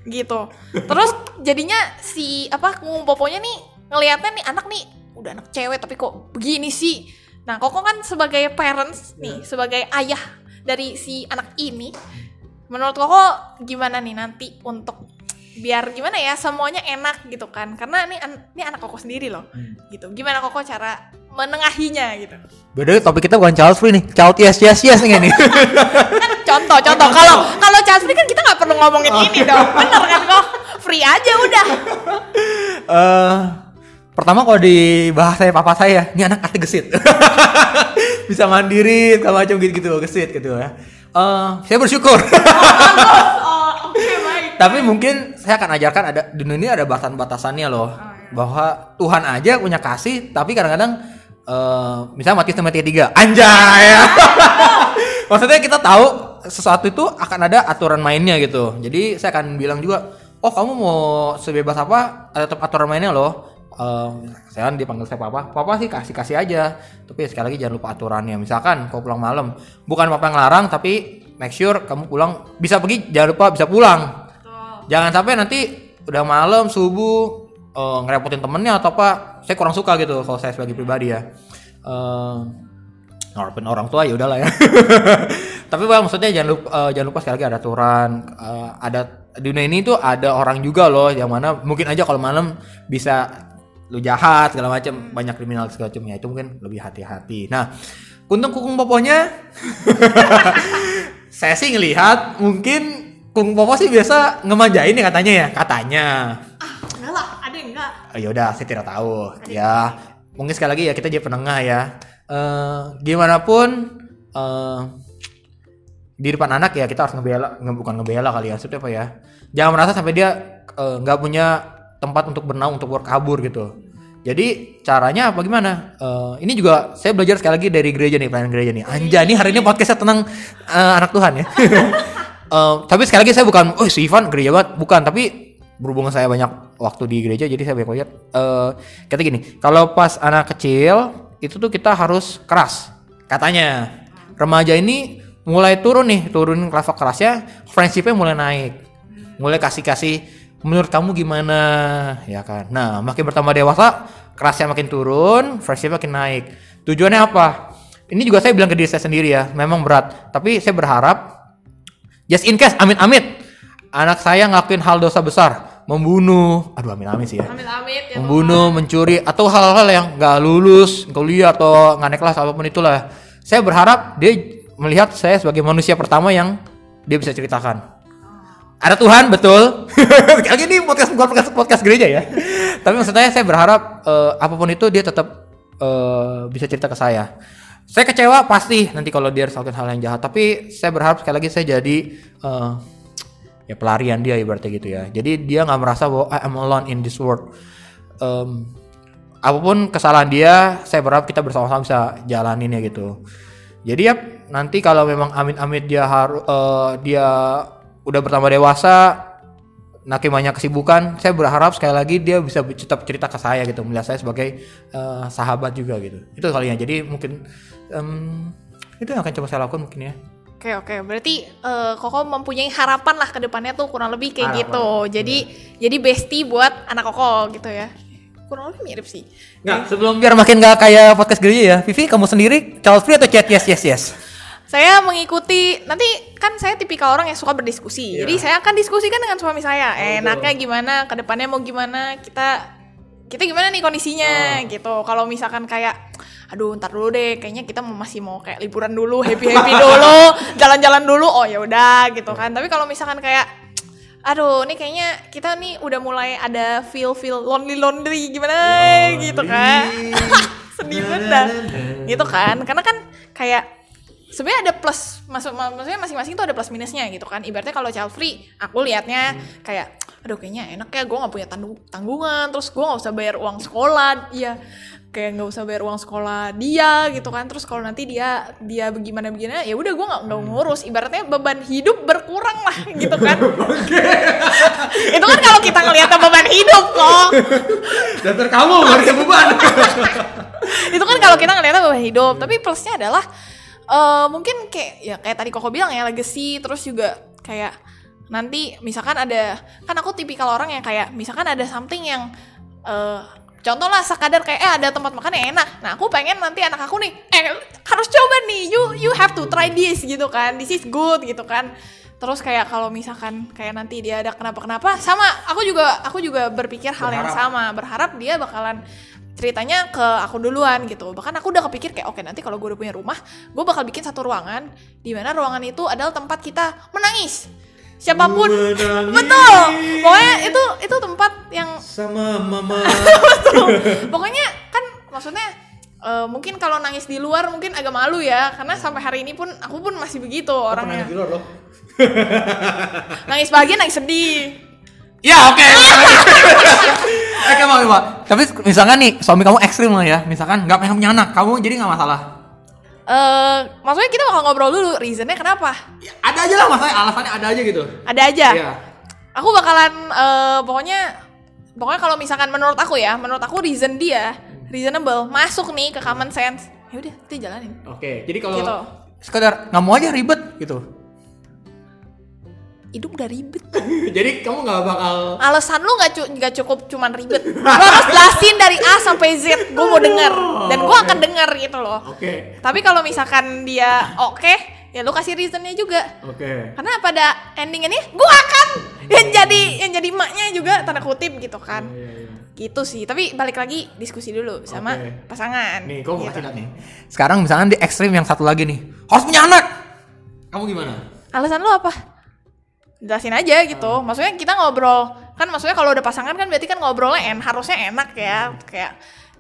gitu. Terus jadinya si apa ngomong poponya nih ngelihatnya nih anak nih udah anak cewek tapi kok begini sih? Nah koko kan sebagai parents nih sebagai ayah dari si anak ini menurut koko gimana nih nanti untuk biar gimana ya semuanya enak gitu kan? Karena ini an- ini anak koko sendiri loh. Gitu. Gimana koko cara menengahinya gitu Beda topik kita bukan child free nih. Child yes yes yes nih nih. kan contoh contoh kalau kalau child free kan kita nggak perlu ngomongin ini dong bener kan kok free aja udah Eh, pertama kalau di bahasa papa saya, ini anak arti gesit. <laughs> Bisa mandiri, segala macam gitu-gitu, gesit gitu ya. Eh, saya bersyukur. oh baik Tapi mungkin saya akan ajarkan ada di dunia ini ada batasan-batasannya loh. Bahwa Tuhan aja punya kasih, tapi kadang-kadang eh misalnya Matius Matius 3 anjay ya. <laughs> Maksudnya kita tahu sesuatu itu akan ada aturan mainnya gitu. Jadi saya akan bilang juga, oh kamu mau sebebas apa, ada tetap aturan mainnya loh. Eh, saya kan dipanggil saya papa, papa sih kasih kasih aja. Tapi sekali lagi jangan lupa aturannya. Misalkan kau pulang malam, bukan papa yang larang, tapi make sure kamu pulang bisa pergi, jangan lupa bisa pulang. Jangan sampai nanti udah malam subuh eh, ngerepotin temennya atau apa. Saya kurang suka gitu kalau saya sebagai pribadi ya. Ngarepin orang tua ya udahlah ya. <laughs> Tapi Bang, maksudnya jangan lupa eh, jangan lupa sekali lagi ada aturan, eh, ada dunia ini tuh ada orang juga loh yang mana mungkin aja kalau malam bisa lu jahat segala macam banyak kriminal segala macam ya itu mungkin lebih hati-hati. Nah, kuntung kukung poponya <laughs> saya sih ngelihat mungkin kung popo sih biasa ngemanjain ya katanya ya katanya oh, yaudah saya tidak tahu. Ya mungkin sekali lagi ya kita jadi penengah ya. Eh gimana pun eh di depan anak ya kita harus ngebela nge, bukan ngebela kali ya maksudnya apa ya? Jangan merasa sampai dia eh, nggak punya tempat untuk bernaung untuk berkabur gitu. Jadi caranya apa gimana? Eh, ini juga saya belajar sekali lagi dari gereja nih pelayanan gereja nih. Anjay nih hari ini podcastnya tentang eh, anak Tuhan ya. <laughs> Eh, tapi sekali lagi saya bukan oh si Ivan gereja banget. Bukan tapi berhubungan saya banyak waktu di gereja jadi saya banyak lihat. Eh kata gini kalau pas anak kecil itu tuh kita harus keras. Katanya remaja ini mulai turun nih turun level kerasnya friendshipnya mulai naik. Mulai kasih kasih menurut kamu gimana? Ya kan. Nah makin bertambah dewasa kerasnya makin turun friendshipnya makin naik. Tujuannya apa? Ini juga saya bilang ke diri saya sendiri ya memang berat. Tapi saya berharap Just in case, amit amit, anak saya ngelakuin hal dosa besar, membunuh, aduh amit amit sih ya, amit amit ya membunuh, mencuri, atau hal-hal yang nggak lulus, kuliah atau nggak naik kelas apa pun itulah. Saya berharap dia melihat saya sebagai manusia pertama yang dia bisa ceritakan. Ada Tuhan betul. <laughs> Kali ini podcast bukan podcast podcast gereja ya. Tapi maksud saya berharap eh, apa pun itu dia tetap eh, bisa cerita ke saya. Saya kecewa pasti nanti kalau dia harus melakukan hal yang jahat. Tapi saya berharap sekali lagi saya jadi eh, ya pelarian dia ibaratnya gitu ya. Jadi dia nggak merasa bahwa I am alone in this world. Em, apa pun kesalahan dia, saya berharap kita bersama-sama bisa jalanin ya gitu. Jadi ya nanti kalau memang amit-amit dia harus dia udah bertambah dewasa, makin banyak kesibukan, saya berharap sekali lagi dia bisa tetap cerita ke saya gitu, melihat saya sebagai eh, sahabat juga gitu. Itu kalinya. Jadi mungkin em, itu yang akan coba saya lakukan mungkin ya. Oke oke, berarti eh, Koko mempunyai harapan lah ke depannya tuh kurang lebih kayak Harapan, gitu. Jadi jadi bestie buat anak Koko gitu ya. Kurang lebih mirip sih. Nggak, sebelum biar makin nggak kayak podcast gereja ya, Vivi kamu sendiri child free atau chat yes yes yes? saya mengikuti nanti kan saya tipikal orang yang suka berdiskusi. Iya. Jadi saya akan diskusikan dengan suami saya. Oh, Enaknya gimana, ke depannya mau gimana, kita kita gimana nih Oh. kondisinya gitu. Kalau misalkan kayak aduh ntar dulu deh kayaknya kita mau masih mau kayak liburan dulu happy happy dulu <laughs> jalan-jalan dulu. Oh ya udah gitu kan. Tapi kalau misalkan kayak aduh ini kayaknya kita nih udah mulai ada feel feel lonely lonely. Gimana gitu kan. <laughs> Sedih banget. Dah gitu kan. Karena kan kayak sebenarnya ada plus maksud mak- maksudnya masing-masing tuh ada plus minusnya gitu kan. Ibaratnya kalau child free aku liatnya kayak aduh kayaknya enak ya gue nggak punya tanggung- tanggungan terus gue nggak usah bayar uang sekolah. Iya kayak nggak usah bayar uang sekolah dia gitu kan. Terus kalau nanti dia dia bagaimana begini ya udah gue nggak nggak ngurus. Ibaratnya beban hidup berkurang lah <laughs> gitu kan. <laughs> <laughs> Itu kan kalau kita ngeliatnya beban hidup kok. Dasar kamu baru beban. itu kan kalau kita ngeliatnya beban hidup. Tapi plusnya adalah eh mungkin kayak ya kayak tadi koko bilang ya legacy. Terus juga kayak nanti misalkan ada kan aku tipikal orang yang kayak misalkan ada something yang eh contoh lah sekadar kayak eh ada tempat makan yang enak. Nah aku pengen nanti anak aku nih eh harus coba nih you you have to try this gitu kan. This is good gitu kan. Terus kayak kalau misalkan kayak nanti dia ada kenapa-kenapa sama aku juga aku juga berpikir hal yang sama. Berharap dia bakalan ceritanya ke aku duluan gitu. Bahkan aku udah kepikir kayak oke nanti kalau gue udah punya rumah gue bakal bikin satu ruangan di mana ruangan itu adalah tempat kita menangis siapa pun betul pokoknya itu itu tempat yang Sama mama. <laughs> pokoknya kan maksudnya eh, mungkin kalau nangis di luar mungkin agak malu ya karena sampai hari ini pun aku pun masih begitu orangnya di luar loh. <laughs> nangis bahagia nangis sedih Ya oke. Oke mau mau. Tapi misalkan nih suami kamu ekstrim lah ya, misalkan nggak pengen punya anak, kamu jadi nggak masalah. Eh maksudnya kita bakal ngobrol dulu reasonnya kenapa Ya, ada aja lah masalahnya, alasannya ada aja gitu. ada aja Iya. aku bakalan eh, pokoknya pokoknya kalau misalkan menurut aku ya menurut aku reason dia reasonable masuk nih ke common sense ya udah kita jalanin Oke, jadi kalau Gitu. sekedar nggak mau aja ribet gitu. Hidup udah ribet <laughs> jadi kamu nggak bakal alasan lu nggak cu- nggak cukup cuman ribet lu harus jelasin dari A sampai Z gue mau denger dan gue akan denger gitu loh Oke. tapi kalau misalkan dia oke ya lu kasih reasonnya juga Oke. karena pada endingnya nih gue akan yang jadi yang jadi emaknya juga tanda kutip gitu kan Iya, iya. gitu sih tapi balik lagi diskusi dulu sama Oke. pasangan Nih, kamu gitu. nih. Sekarang misalkan di ekstrim yang satu lagi nih, harus punya anak. Kamu gimana? alasan lu apa jelasin aja gitu. Maksudnya kita ngobrol kan maksudnya kalau udah pasangan kan berarti kan ngobrolnya en harusnya enak ya. Kayak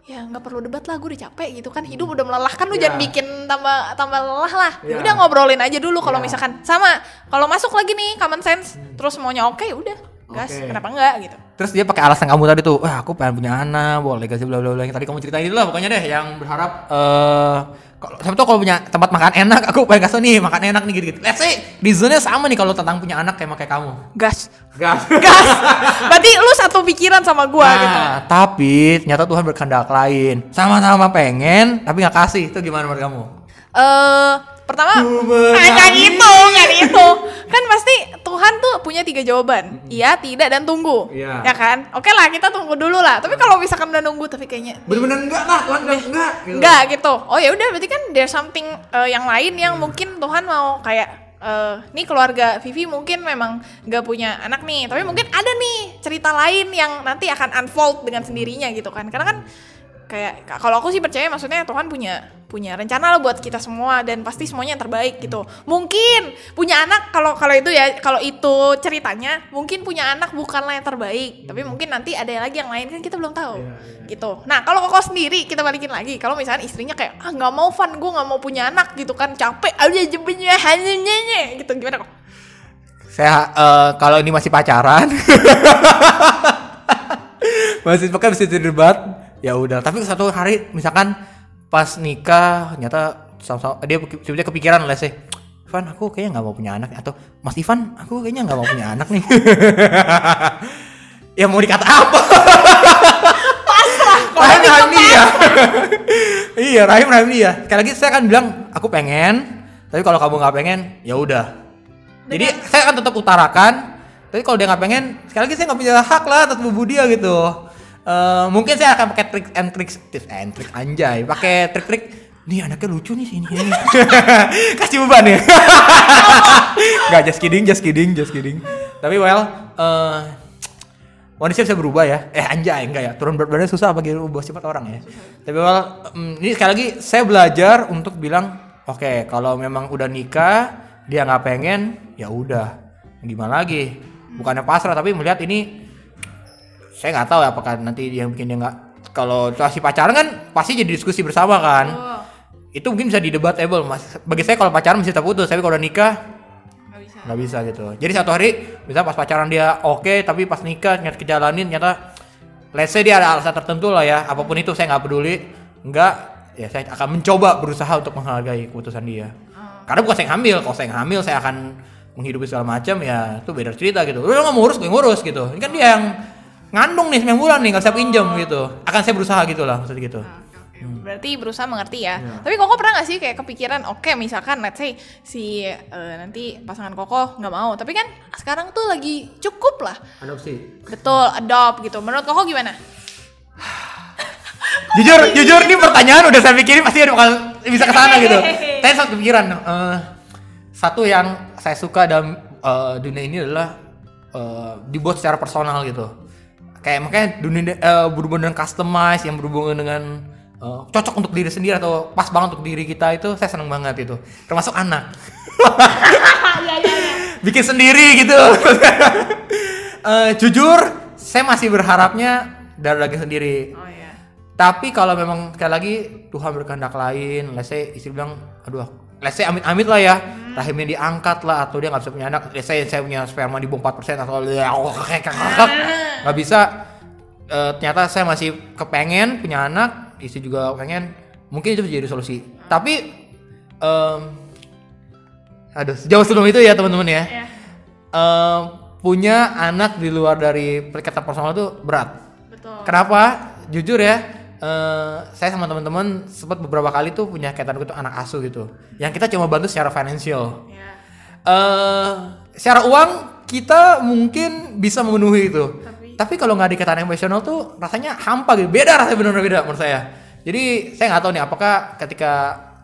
ya nggak perlu debat lah gue udah capek gitu kan. Hidup udah melelahkan lu Iya. jangan bikin tambah tambah lelah lah. Ya Iya. udah ngobrolin aja dulu kalau Iya. misalkan. Sama kalau masuk lagi nih common sense. Terus maunya oke ya udah. Gas Oke. kenapa enggak gitu. Terus dia pakai alasan kamu tadi tuh, wah aku pengen punya anak, boleh kasih bla bla bla. Yang Tadi kamu ceritain itu lah pokoknya deh yang berharap eh kalau siapa tuh kalau punya tempat makan enak, aku pengen kasih nih makan enak nih gitu-gitu. Let's say reasonnya sama nih kalau tentang punya anak kayak kayak kamu. gas Gas. <laughs> gas berarti lu satu pikiran sama gua gitu Nah, tapi ternyata Tuhan berkehendak lain. Sama-sama pengen, tapi nggak kasih. Itu gimana menurut kamu? Eh pertama menangis. gitu kayak gitu kan pasti Tuhan tuh punya tiga jawaban. Iya tidak dan tunggu. Iya. ya kan? Oke lah kita tunggu dulu lah. Tapi kalau misalkan udah nunggu tapi kayaknya Bener-bener enggak lah, Tuhan enggak enggak. Gitu. enggak gitu. Oh ya udah berarti kan there's something eh, yang lain yang mungkin Tuhan mau kayak eh nih keluarga Vivi mungkin memang nggak punya anak nih. Tapi mungkin ada nih cerita lain yang nanti akan unfold dengan sendirinya gitu kan. Karena kan kayak ka- kalau aku sih percaya maksudnya Tuhan punya punya rencana lah buat kita semua dan pasti semuanya yang terbaik gitu. Mungkin punya anak kalau kalau itu ya kalau itu ceritanya mungkin punya anak bukanlah yang terbaik. Tapi mungkin nanti ada lagi yang lain kan kita belum tahu gitu. Nah kalau koko sendiri kita balikin lagi. Kalau misalnya istrinya kayak ah nggak mau fun gue nggak mau punya anak gitu kan capek aja jebenya hanya gitu. Gimana kok? Saya eh, kalau ini masih pacaran, <laughs> masih pakai bisa debat, ya udah. Tapi satu hari misalkan pas nikah, ternyata sama-sama dia tiba-tiba kepikiran lah sih. Ivan, aku kayaknya nggak mau punya anak atau Mas Ivan, aku kayaknya nggak mau punya anak nih. <laughs> ya mau dikata apa? Rahim rahim dia. <laughs> iya, rahim rahim dia. Sekali lagi saya akan bilang aku pengen, tapi kalau kamu nggak pengen, ya udah. Jadi saya akan tetap utarakan. Tapi kalau dia nggak pengen, sekali lagi saya nggak punya hak lah atas bubu dia gitu. Eh, mungkin saya akan pakai trik and tricks, tips and trick anjay, pakai trik-trik nih anaknya lucu nih sini ini <laughs> kasih beban ya. <laughs> Nggak just kidding just kidding just kidding. Tapi well eh manusia bisa berubah ya. Eh anjay enggak ya. Turun berat badannya susah bagi ubah sifat orang ya. Tapi well em, ini sekali lagi saya belajar untuk bilang oke kalau memang udah nikah dia nggak pengen ya udah. Gimana lagi? Bukannya pasrah tapi melihat ini saya nggak tahu ya apakah nanti yang bikin dia nggak kalau masih pacaran kan pasti jadi diskusi bersama kan. Oh, itu mungkin bisa didebatable mas. Bagi saya kalau pacaran masih tetap putus tapi kalau udah nikah nggak bisa. bisa gitu. Jadi satu hari bisa pas pacaran dia oke tapi pas nikah nyata kejalanin nyata let's say dia ada alasan tertentu lah ya apa pun itu saya nggak peduli nggak ya saya akan mencoba berusaha untuk menghargai keputusan dia. Karena bukan saya yang hamil kalau saya yang hamil saya akan menghidupi segala macam ya itu beda cerita gitu. Lu nggak mau ngurus gue ngurus gitu. Ini kan dia yang ngandung nih 9 bulan nih nggak siap pinjam gitu akan saya berusaha gitu lah maksudnya gitu Oke, oke. Berarti berusaha mengerti ya. Tapi Koko pernah gak sih kayak kepikiran, oke misalkan let's say si eh, nanti pasangan Koko nggak mau, tapi kan sekarang tuh lagi cukup lah. adopsi Betul, adopt gitu. Menurut Koko gimana? <laughs> jujur jujur ini pertanyaan udah saya pikirin pasti ada bakal bisa ke sana gitu <laughs> saya satu pikiran eh, satu yang saya suka dalam eh, dunia ini adalah eh, dibuat secara personal gitu kayak makanya dunia eh, berhubungan dengan customize yang berhubungan dengan eh, cocok untuk diri sendiri atau pas banget untuk diri kita itu saya seneng banget itu. Termasuk anak. Bikin sendiri gitu. Eh, jujur saya masih berharapnya dari daging sendiri. Oh iya. tapi kalau memang sekali lagi Tuhan berkehendak lain, let's say istri bilang, aduh, let's say amit-amit lah ya, rahimnya diangkat lah atau dia nggak bisa punya anak, let's say saya punya sperma di bawah 4% atau <laughs> nggak bisa, eh, ternyata saya masih kepengen punya anak, istri juga pengen, mungkin itu bisa jadi solusi. Tapi, em, aduh, jauh sebelum itu ya teman-teman ya, Iya. em, punya anak di luar dari perikatan personal itu berat. Betul. Kenapa? Jujur ya, eh, saya sama teman-teman sempat beberapa kali tuh punya kaitan gitu anak asuh gitu, yang kita cuma bantu secara financial. Iya. eh secara uang kita mungkin bisa memenuhi itu, Tapi- tapi, kalau nggak ada ikatan emosional tuh rasanya hampa gitu, beda rasanya benar-benar beda menurut saya. Jadi saya nggak tahu nih apakah ketika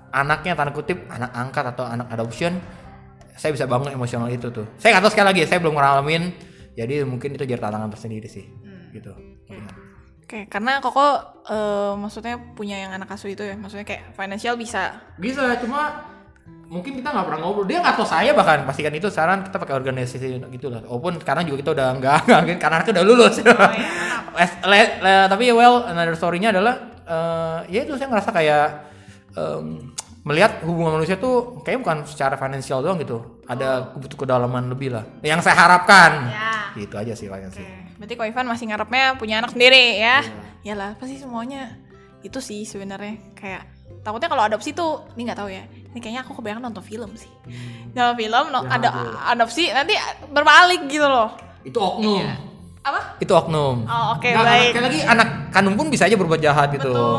anaknya tanda kutip anak angkat atau anak adoption, saya bisa bangun emosional itu tuh. Saya nggak tahu sekali lagi, saya belum ngalamin, jadi mungkin itu jadi tantangan tersendiri sih, gitu. Oke, karena Koko eh, maksudnya punya yang anak asuh itu ya, maksudnya kayak financial bisa. Bisa, cuma mungkin kita nggak pernah ngobrol. Dia nggak tahu saya bahkan pastikan itu saran kita pakai organisasi gitu lah. Walaupun sekarang juga kita udah nggak <laughs> nggak mungkin karena anaknya udah lulus. <laughs> Le- le- tapi well another story-nya adalah eh, ya itu saya ngerasa kayak em, melihat hubungan manusia tuh kayak bukan secara finansial doang gitu. Ada butuh kedalaman lebih lah. Yang saya harapkan. Ya. Gitu aja sih Oke, sih. berarti Ko Ivan masih ngarepnya punya anak sendiri ya? Iyalah, pasti semuanya itu sih sebenarnya kayak takutnya kalau adopsi tuh ini nggak tahu ya. Ini kayaknya aku kebanyakan nonton film sih. Dalam film no, ada adopsi nanti berbalik gitu loh. Itu oknum. Apa? Itu oknum. Oh, oke, Nggak, baik. Sekali lagi anak kandung pun bisa aja berbuat jahat gitu. Betul.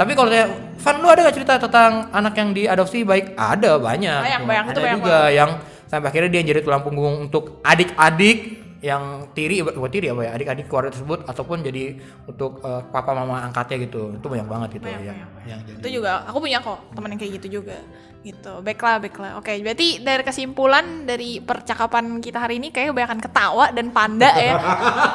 Tapi kalau kayak Van lu ada gak cerita tentang anak yang diadopsi baik? Ada banyak. Banyak, banyak. Ada Itu banyak juga yang sampai akhirnya dia jadi tulang punggung untuk adik-adik yang tiri buat tiri apa ya adik-adik keluarga tersebut ataupun jadi untuk eh, papa mama angkatnya gitu itu banyak banget gitu Banyak, yang, banyak, yang jadi Itu juga aku punya kok teman yang kayak gitu juga. Gitu. Baiklah, baiklah. Oke, berarti dari kesimpulan dari percakapan kita hari ini kayak kebanyakan ketawa dan panda ya.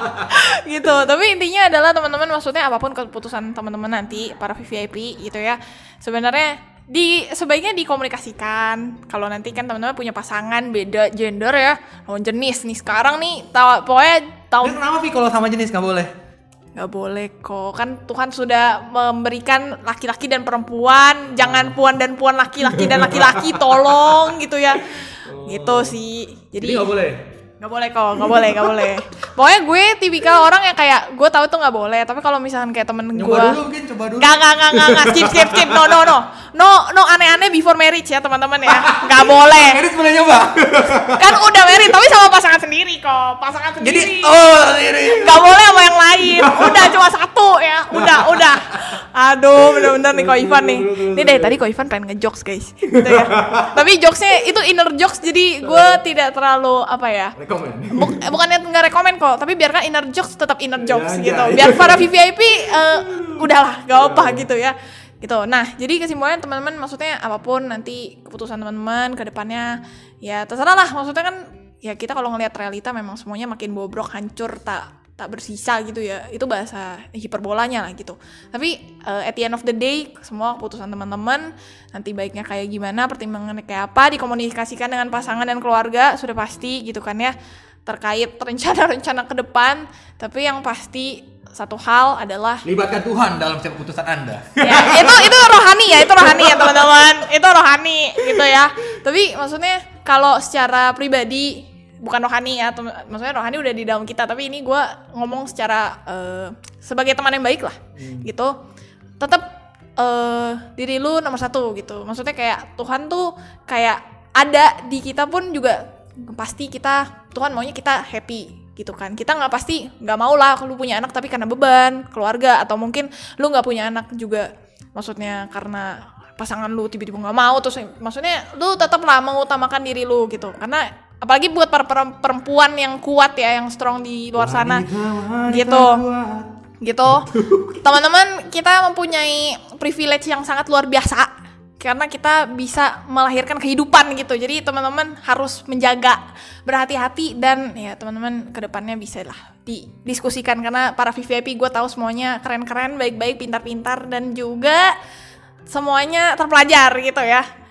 <laughs> gitu. Tapi intinya adalah teman-teman maksudnya apa pun keputusan teman-teman nanti para VVIP gitu ya. Sebenarnya di sebaiknya dikomunikasikan kalau nanti kan teman-teman punya pasangan beda gender ya lawan jenis nih sekarang nih tahu pokoknya tahu kenapa sih kalau sama jenis nggak boleh? Gak boleh kok, kan Tuhan sudah memberikan laki-laki dan perempuan, jangan puan dan puan laki-laki dan laki-laki, <laughs> tolong gitu ya. Gitu sih. Jadi Jadi nggak boleh. Gak boleh kok, gak boleh, gak boleh. Pokoknya gue tipikal orang yang kayak gue tahu tuh gak boleh, tapi kalau misalkan kayak temen gue dulu mungkin coba dulu. Gak, gak, gak, gak, gak, skip, skip, skip, no, no, no. No, no, aneh-aneh before marriage ya teman-teman ya. Gak boleh. Eris boleh nyoba. Kan udah married, tapi sama pasangan sendiri kok. Pasangan sendiri. Jadi oh sendiri. Gak boleh sama yang lain. Udah cuma satu ya. Udah, udah. Aduh, bener-bener nih Ko Ivan nih. Ini dari tadi Ko Ivan pengen ngejokes guys. Gitu ya. Tapi jokesnya itu inner jokes. Jadi gue tidak terlalu apa ya Rekomen. <laughs> Buk, bukannya nggak rekomen kok, tapi biarkan inner jokes tetap inner jokes Ya, gitu. ya, Biar ya. para <laughs> VVIP eh, udahlah, gak apa gitu ya. gitu nah jadi kesimpulannya teman-teman maksudnya apa pun nanti keputusan teman-teman ke depannya ya terserah lah maksudnya kan ya kita kalau ngelihat realita memang semuanya makin bobrok hancur tak tak bersisa gitu ya itu bahasa hiperbolanya lah gitu tapi uh, at the end of the day semua keputusan teman-teman nanti baiknya kayak gimana pertimbangannya kayak apa dikomunikasikan dengan pasangan dan keluarga sudah pasti gitu kan ya terkait rencana-rencana ke depan tapi yang pasti satu hal adalah libatkan Tuhan dalam setiap keputusan Anda. ya, itu itu rohani ya, itu rohani ya teman-teman. Itu rohani gitu ya. Tapi maksudnya kalau secara pribadi bukan rohani ya, maksudnya rohani udah di dalam kita, tapi ini gue ngomong secara eh, sebagai teman yang baik lah, gitu. Tetap eh, diri lu nomor satu gitu. Maksudnya kayak Tuhan tuh kayak ada di kita pun juga pasti kita Tuhan maunya kita happy gitu kan kita nggak pasti nggak mau lah lu punya anak tapi karena beban keluarga atau mungkin lu nggak punya anak juga maksudnya karena pasangan lu tiba-tiba nggak mau terus maksudnya lu tetap lah mengutamakan diri lu gitu karena apalagi buat para per- perempuan yang kuat ya yang strong di luar sana. gitu. gitu. Teman-teman kita mempunyai privilege yang sangat luar biasa. Karena kita bisa melahirkan kehidupan gitu. Jadi teman-teman harus menjaga berhati-hati dan ya teman-teman ke depannya bisa lah didiskusikan. Karena para VVIP gue tahu semuanya keren-keren baik-baik pintar-pintar dan juga semuanya terpelajar gitu ya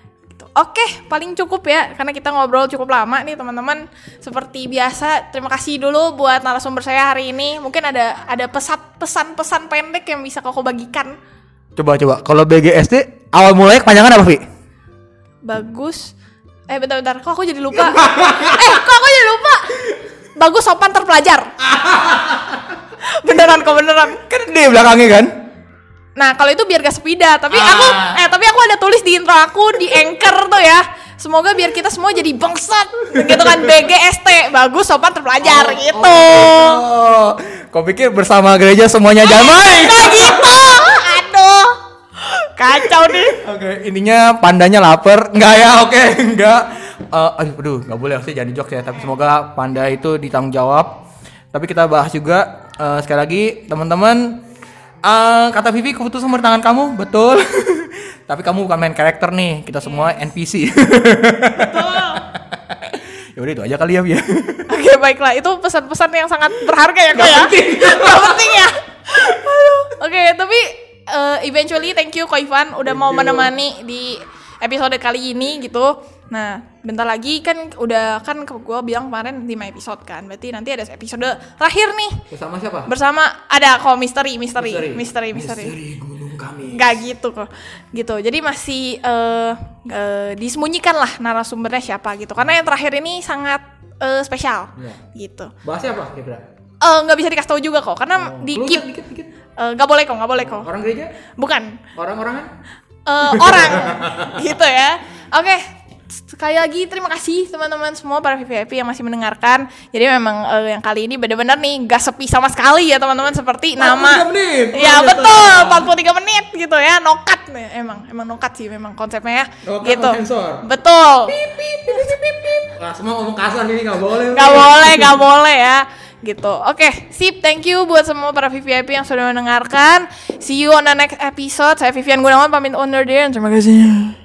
Oke, paling cukup ya karena kita ngobrol cukup lama nih teman-teman. Seperti biasa, terima kasih dulu buat narasumber saya hari ini. Mungkin ada ada pesan pesan-pesan pendek yang bisa kau bagikan. Coba coba kalau BGSD awal mulai kepanjangan apa, Vi? Bagus. Eh bentar-bentar, kok aku jadi lupa? <laughs> eh, kok aku jadi lupa? Bagus sopan terpelajar. <laughs> beneran kok beneran. Kan di belakangnya kan? Nah, kalau itu biar gak sepida, tapi Ah. aku eh tapi aku ada tulis di intro aku di Anchor tuh ya. Semoga biar kita semua jadi bangsat gitu kan BGST, bagus sopan terpelajar gitu. Oh, kau pikir bersama gereja semuanya damai? <laughs> Nah gitu. Aduh. Kacau nih. Oke, intinya pandanya lapar. Enggak ya, oke, <laughs> enggak. Eh, aduh, aduh, enggak boleh sih jadi jokes ya. Tapi semoga panda itu ditanggung jawab. Tapi kita bahas juga eh, sekali lagi teman-teman. Eh, kata Vivi keputusan bertangan kamu, betul. <laughs> Tapi kamu bukan main karakter nih, kita semua NPC. <laughs> ya udah itu aja kali ya. Oke, baiklah. Itu pesan-pesan yang sangat berharga ya, Kak ya. <laughs> Gak penting ya. Aduh. Oke, tapi eh, eventually thank you Ko Ivan udah mau menemani di episode kali ini gitu. Nah, bentar lagi kan udah kan gue bilang kemarin 5 episode kan. Berarti nanti ada episode terakhir nih Bersama siapa? bersama ada kok misteri, misteri, misteri, misteri. gunung kami. Nggak gitu kok. Gitu. Jadi masih eh eh, disembunyikan lah narasumbernya siapa gitu. Karena yang terakhir ini sangat eh, spesial. Iya. Gitu. Bahasnya apa kira-kira? Eh, nggak bisa dikasih tahu juga kok karena di Keluar keep dikit, dikit. Eh, nggak boleh kok nggak boleh kok Orang gereja? bukan Orang-orangan? Eh, orang <laughs> gitu ya oke sekali lagi terima kasih teman-teman semua para VIP yang masih mendengarkan jadi memang eh, yang kali ini benar-benar nih gak sepi sama sekali ya teman-teman seperti nama 43 menit. ya betul biasa. 43 menit gitu ya nokat emang emang nokat sih memang konsepnya ya Nokat gitu betul Nah, semua ngomong kasar nih nggak boleh. Gak boleh, gak boleh ya gitu. Oke, sip. Thank you buat semua para VVIP yang sudah mendengarkan. See you on the next episode. Saya Vivian Gunawan pamit undur diri. Terima kasih.